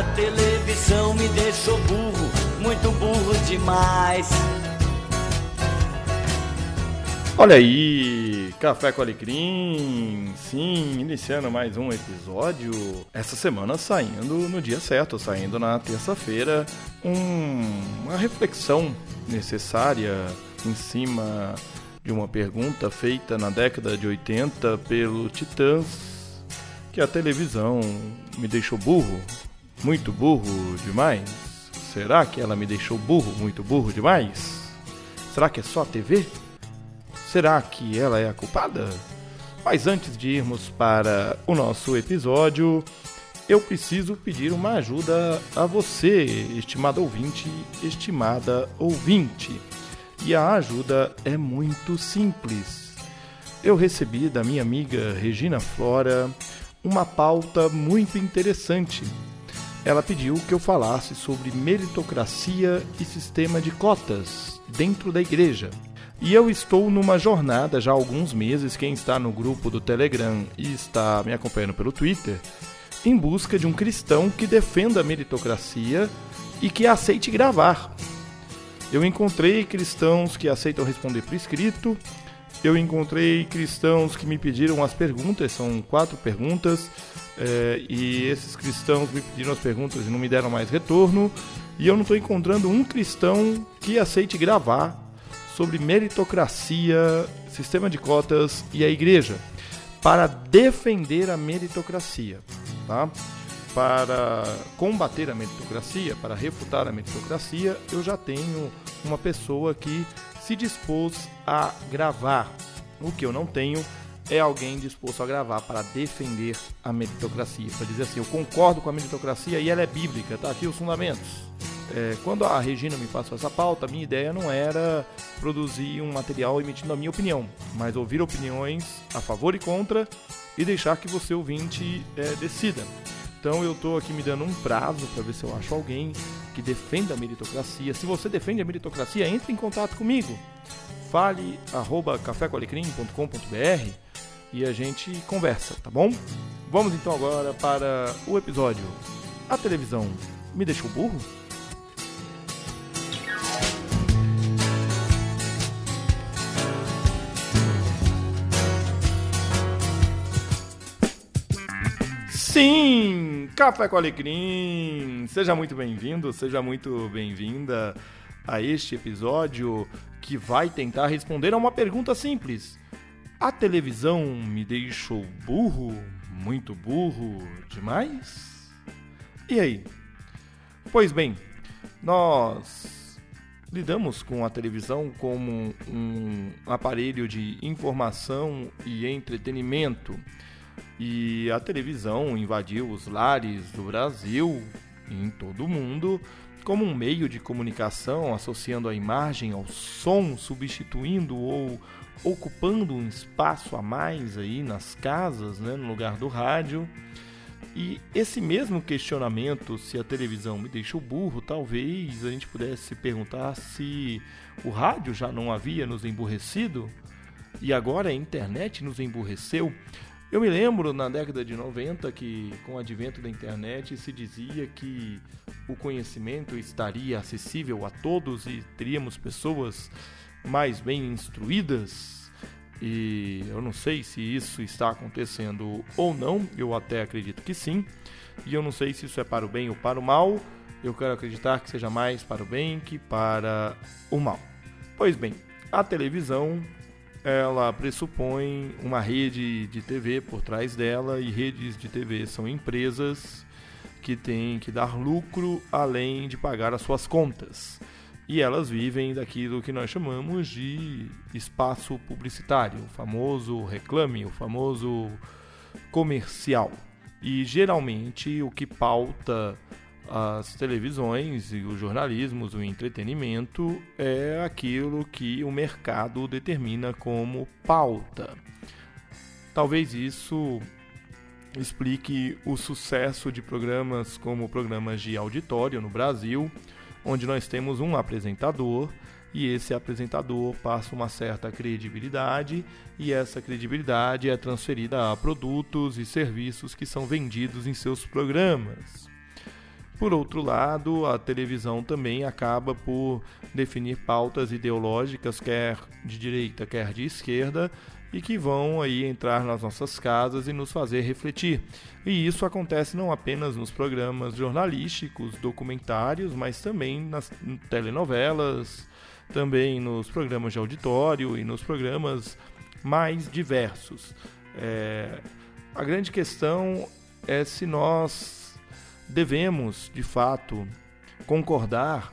A televisão me deixou burro, muito burro demais. Olha aí, Café com Alecrim, sim, iniciando mais um episódio. Essa semana saindo no dia certo, saindo na terça-feira, um, uma reflexão necessária em cima de uma pergunta feita na década de 80 pelo Titãs, que a televisão me deixou burro, muito burro demais. Será que ela me deixou burro, muito burro demais? Será que é só a TV? Será que ela é a culpada? Mas antes de irmos para o nosso episódio, eu preciso pedir uma ajuda a você, estimado ouvinte, estimada ouvinte. E a ajuda é muito simples. Eu recebi da minha amiga Regina Flora uma pauta muito interessante. Ela pediu que eu falasse sobre meritocracia e sistema de cotas dentro da igreja. E eu estou numa jornada já há alguns meses, quem está no grupo do Telegram e está me acompanhando pelo Twitter, em busca de um cristão que defenda a meritocracia e que aceite gravar. Eu encontrei cristãos que aceitam responder por escrito, eu encontrei cristãos que me pediram as perguntas, são quatro perguntas, é, e esses cristãos me pediram as perguntas e não me deram mais retorno, e eu não estou encontrando um cristão que aceite gravar sobre meritocracia, sistema de cotas e a igreja, para defender a meritocracia, tá? Para combater a meritocracia, para refutar a meritocracia, eu já tenho uma pessoa que se dispôs a gravar. O que eu não tenho é alguém disposto a gravar para defender a meritocracia, para dizer assim, eu concordo com a meritocracia e ela é bíblica, tá aqui os fundamentos. É, quando a Regina me passou essa pauta, minha ideia não era produzir um material emitindo a minha opinião, mas ouvir opiniões a favor e contra e deixar que você ouvinte é, decida. Então eu estou aqui me dando um prazo para ver se eu acho alguém que defenda a meritocracia. Se você defende a meritocracia, entre em contato comigo. Fale arroba cafécoalecrim.com.br e a gente conversa, tá bom? Vamos então agora para o episódio. A televisão me deixou burro? Sim, Café com Alecrim! Seja muito bem-vindo, seja muito bem-vinda a este episódio que vai tentar responder a uma pergunta simples. A televisão me deixou burro? Muito burro demais? E aí? Pois bem, nós lidamos com a televisão como um aparelho de informação e entretenimento e a televisão invadiu os lares do Brasil e em todo o mundo como um meio de comunicação, associando a imagem ao som, substituindo ou ocupando um espaço a mais aí nas casas, né, no lugar do rádio. E esse mesmo questionamento, se a televisão me deixou burro, talvez a gente pudesse perguntar se o rádio já não havia nos emburrecido e agora a internet nos emburreceu. Eu me lembro na década de 90 que, com o advento da internet, se dizia que o conhecimento estaria acessível a todos e teríamos pessoas mais bem instruídas. E eu não sei se isso está acontecendo ou não, eu até acredito que sim. E eu não sei se isso é para o bem ou para o mal. Eu quero acreditar que seja mais para o bem que para o mal. Pois bem, a televisão ela pressupõe uma rede de TV por trás dela e redes de TV são empresas que têm que dar lucro além de pagar as suas contas. E elas vivem daquilo que nós chamamos de espaço publicitário, o famoso reclame, o famoso comercial. E geralmente o que pauta as televisões e os jornalismos, o entretenimento é aquilo que o mercado determina como pauta. Talvez isso explique o sucesso de programas como programas de auditório no Brasil, onde nós temos um apresentador e esse apresentador passa uma certa credibilidade e essa credibilidade é transferida a produtos e serviços que são vendidos em seus programas. Por outro lado, a televisão também acaba por definir pautas ideológicas, quer de direita, quer de esquerda, e que vão aí entrar nas nossas casas e nos fazer refletir. E isso acontece não apenas nos programas jornalísticos, documentários, mas também nas telenovelas, também nos programas de auditório e nos programas mais diversos. É, a grande questão é se nós devemos, de fato, concordar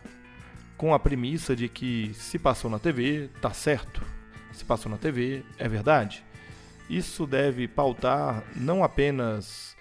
com a premissa de que se passou na TV, tá certo se passou na TV é verdade. Isso deve pautar não apenas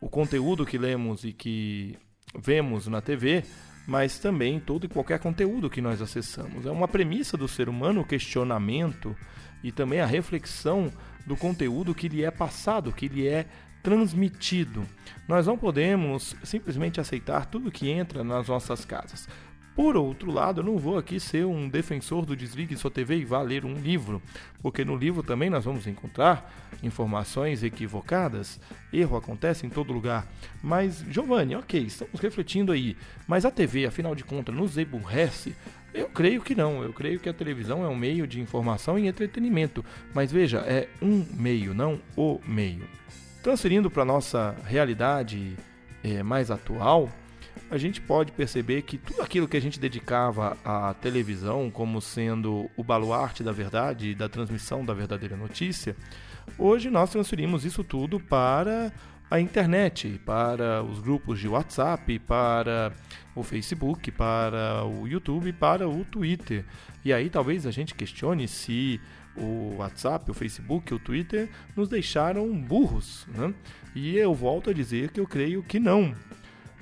o conteúdo que lemos e que vemos na TV, mas também todo e qualquer conteúdo que nós acessamos. É uma premissa do ser humano o questionamento e também a reflexão do conteúdo que lhe é passado, que lhe é transmitido. Nós não podemos simplesmente aceitar tudo que entra nas nossas casas. Por outro lado, eu não vou aqui ser um defensor do desligue sua TV e vá ler um livro, porque no livro também nós vamos encontrar informações equivocadas, erro acontece em todo lugar. Mas, Giovanni, ok, estamos refletindo aí, mas a TV, afinal de contas, nos emburrece? Eu creio que não, eu creio que a televisão é um meio de informação e entretenimento, mas veja, é um meio, não o meio. Transferindo para a nossa realidade é, mais atual, a gente pode perceber que tudo aquilo que a gente dedicava à televisão como sendo o baluarte da verdade e da transmissão da verdadeira notícia, hoje nós transferimos isso tudo para a internet, para os grupos de WhatsApp, para o Facebook, para o YouTube, para o Twitter. E aí talvez a gente questione se o WhatsApp, o Facebook, o Twitter nos deixaram burros. Né? E eu volto a dizer que eu creio que não.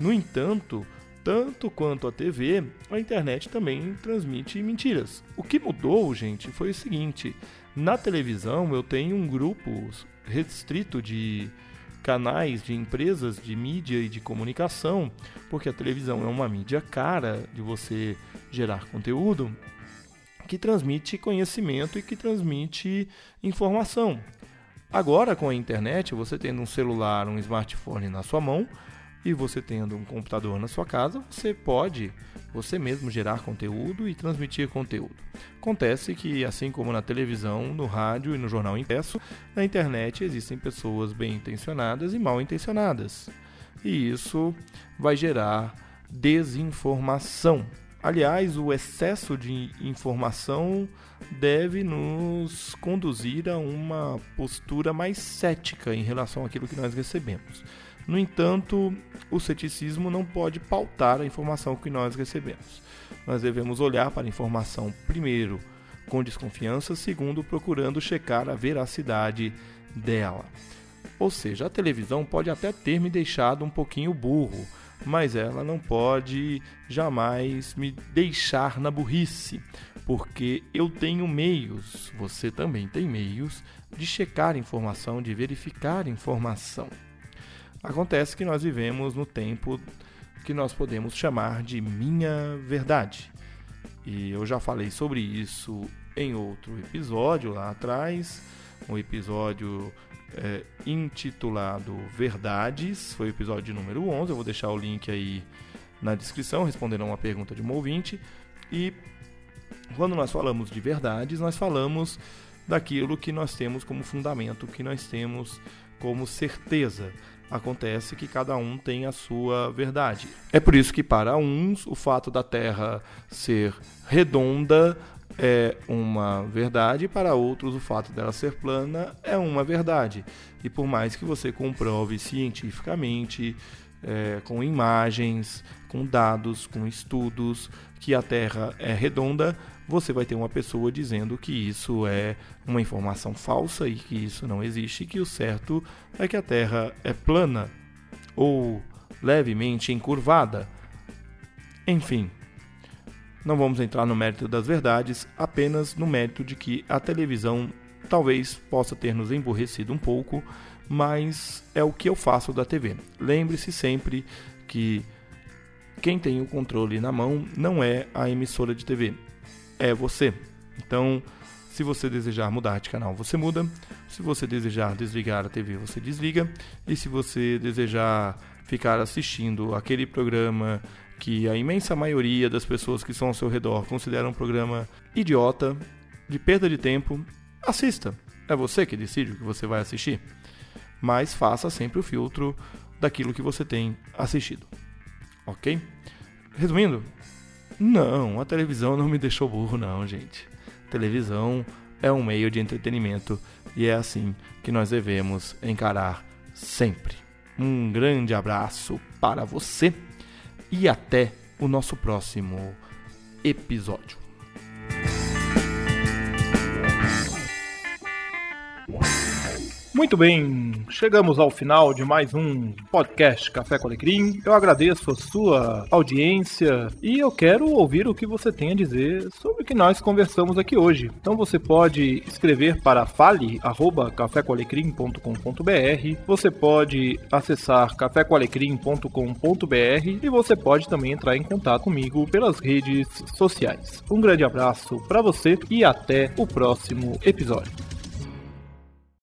No entanto, tanto quanto a TV, a internet também transmite mentiras. O que mudou, gente, foi o seguinte: na televisão eu tenho um grupo restrito de canais de empresas de mídia e de comunicação, porque a televisão é uma mídia cara de você gerar conteúdo que transmite conhecimento e que transmite informação. Agora com a internet, você tendo um celular, um smartphone na sua mão, e você tendo um computador na sua casa, você pode você mesmo gerar conteúdo e transmitir conteúdo. Acontece que, assim como na televisão, no rádio e no jornal impresso, na internet existem pessoas bem intencionadas e mal intencionadas. E isso vai gerar desinformação. Aliás, o excesso de informação deve nos conduzir a uma postura mais cética em relação àquilo que nós recebemos. No entanto, o ceticismo não pode pautar a informação que nós recebemos. Nós devemos olhar para a informação, primeiro, com desconfiança, segundo, procurando checar a veracidade dela. Ou seja, a televisão pode até ter me deixado um pouquinho burro, mas ela não pode jamais me deixar na burrice, porque eu tenho meios, você também tem meios de checar informação, de verificar informação. Acontece que nós vivemos no tempo que nós podemos chamar de minha verdade. E eu já falei sobre isso em outro episódio lá atrás, um episódio é, intitulado Verdades, foi o episódio número 11. Eu vou deixar o link aí na descrição, respondendo a uma pergunta de um ouvinte. E quando nós falamos de verdades, nós falamos daquilo que nós temos como fundamento, que nós temos como certeza acontece que cada um tem a sua verdade. É por isso que, para uns, o fato da Terra ser redonda é uma verdade, para outros, o fato dela ser plana é uma verdade. E por mais que você comprove cientificamente, é, com imagens, com dados, com estudos, que a Terra é redonda, você vai ter uma pessoa dizendo que isso é uma informação falsa e que isso não existe, e que o certo é que a Terra é plana ou levemente encurvada. Enfim, não vamos entrar no mérito das verdades, apenas no mérito de que a televisão talvez possa ter nos emburrecido um pouco, mas é o que eu faço da TV. Lembre-se sempre que quem tem o controle na mão não é a emissora de TV, é você. Então, se você desejar mudar de canal, você muda. Se você desejar desligar a TV, você desliga. E se você desejar ficar assistindo aquele programa que a imensa maioria das pessoas que estão ao seu redor consideram um programa idiota, de perda de tempo, assista. É você que decide o que você vai assistir. Mas faça sempre o filtro daquilo que você tem assistido. Ok? Resumindo, não, a televisão não me deixou burro, não, gente. televisão é um meio de entretenimento e é assim que nós devemos encarar sempre. Um grande abraço para você e até o nosso próximo episódio. Muito bem, chegamos ao final de mais um podcast Café com Alecrim. Eu agradeço a sua audiência e eu quero ouvir o que você tem a dizer sobre o que nós conversamos aqui hoje. Então você pode escrever para fale@cafécoalecrim.com.br, você pode acessar cafécoalecrim.com.br e você pode também entrar em contato comigo pelas redes sociais. Um grande abraço para você e até o próximo episódio.